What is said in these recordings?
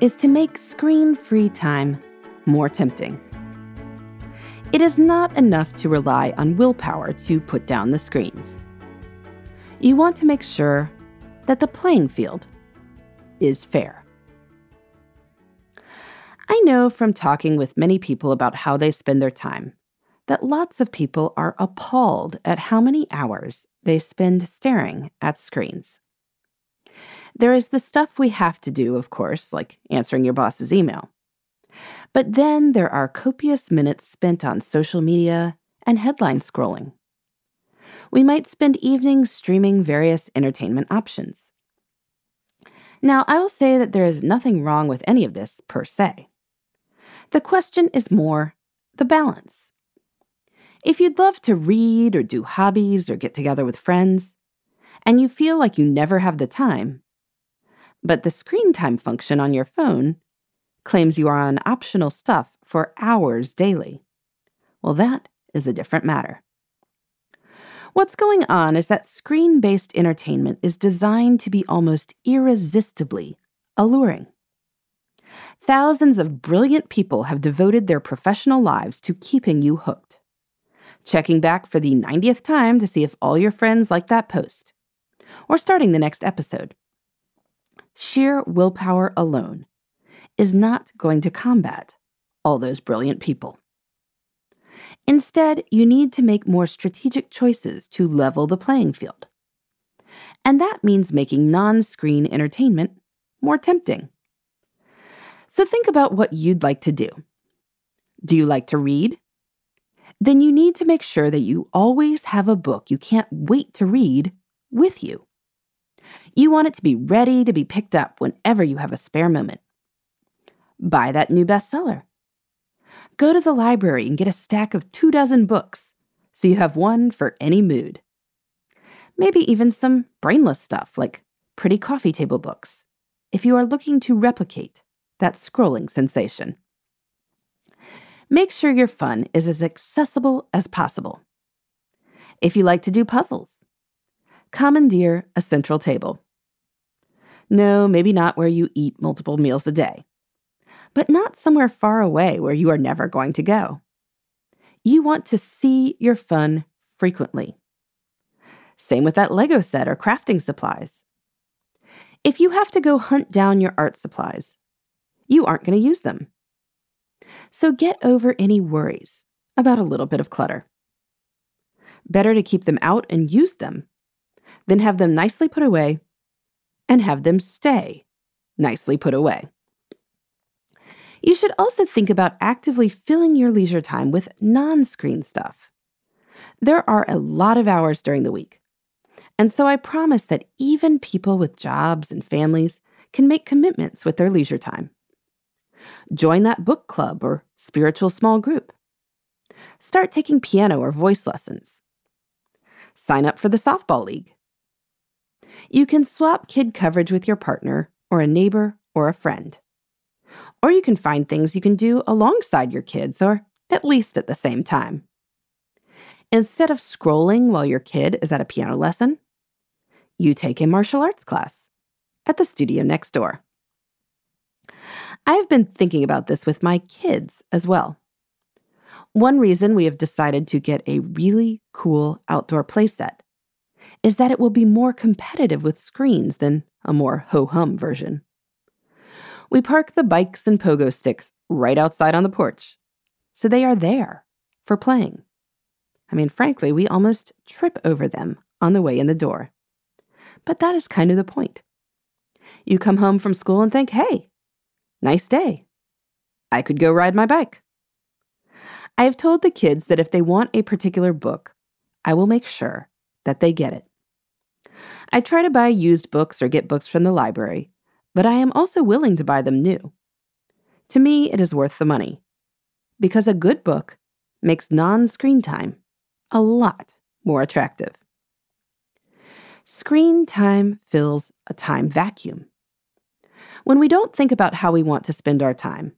is to make screen free time more tempting. It is not enough to rely on willpower to put down the screens. You want to make sure that the playing field is fair. I know from talking with many people about how they spend their time that lots of people are appalled at how many hours they spend staring at screens. There is the stuff we have to do, of course, like answering your boss's email. But then there are copious minutes spent on social media and headline scrolling. We might spend evenings streaming various entertainment options. Now, I will say that there is nothing wrong with any of this per se. The question is more the balance. If you'd love to read or do hobbies or get together with friends, and you feel like you never have the time, but the screen time function on your phone claims you are on optional stuff for hours daily. Well, that is a different matter. What's going on is that screen based entertainment is designed to be almost irresistibly alluring. Thousands of brilliant people have devoted their professional lives to keeping you hooked. Checking back for the 90th time to see if all your friends like that post, or starting the next episode. Sheer willpower alone is not going to combat all those brilliant people. Instead, you need to make more strategic choices to level the playing field. And that means making non screen entertainment more tempting. So think about what you'd like to do. Do you like to read? Then you need to make sure that you always have a book you can't wait to read with you. You want it to be ready to be picked up whenever you have a spare moment. Buy that new bestseller. Go to the library and get a stack of two dozen books so you have one for any mood. Maybe even some brainless stuff like pretty coffee table books if you are looking to replicate that scrolling sensation. Make sure your fun is as accessible as possible. If you like to do puzzles, commandeer a central table. No, maybe not where you eat multiple meals a day, but not somewhere far away where you are never going to go. You want to see your fun frequently. Same with that Lego set or crafting supplies. If you have to go hunt down your art supplies, you aren't going to use them. So get over any worries about a little bit of clutter. Better to keep them out and use them than have them nicely put away and have them stay nicely put away. You should also think about actively filling your leisure time with non screen stuff. There are a lot of hours during the week. And so I promise that even people with jobs and families can make commitments with their leisure time. Join that book club or spiritual small group. Start taking piano or voice lessons. Sign up for the softball league. You can swap kid coverage with your partner or a neighbor or a friend. Or you can find things you can do alongside your kids or at least at the same time. Instead of scrolling while your kid is at a piano lesson, you take a martial arts class at the studio next door. I have been thinking about this with my kids as well. One reason we have decided to get a really cool outdoor playset is that it will be more competitive with screens than a more ho hum version. We park the bikes and pogo sticks right outside on the porch. So they are there for playing. I mean, frankly, we almost trip over them on the way in the door. But that is kind of the point. You come home from school and think, hey, nice day. I could go ride my bike. I have told the kids that if they want a particular book, I will make sure that they get it. I try to buy used books or get books from the library, but I am also willing to buy them new. To me, it is worth the money. Because a good book makes non screen time a lot more attractive. Screen time fills a time vacuum. When we don't think about how we want to spend our time,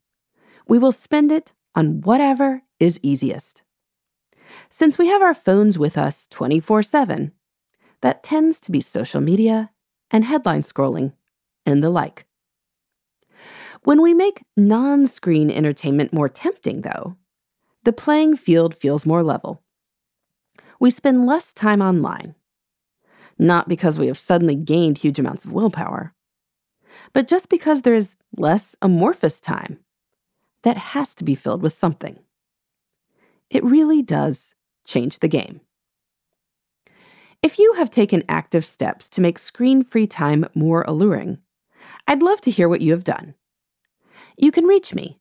we will spend it on whatever is easiest. Since we have our phones with us 24 7, that tends to be social media and headline scrolling and the like. When we make non screen entertainment more tempting, though, the playing field feels more level. We spend less time online, not because we have suddenly gained huge amounts of willpower, but just because there is less amorphous time that has to be filled with something. It really does change the game. If you have taken active steps to make screen free time more alluring, I'd love to hear what you have done. You can reach me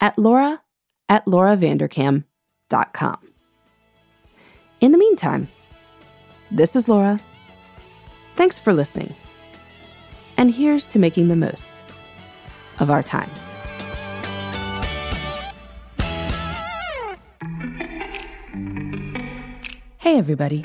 at laura at lauravanderkam.com. In the meantime, this is Laura. Thanks for listening. And here's to making the most of our time. Hey, everybody.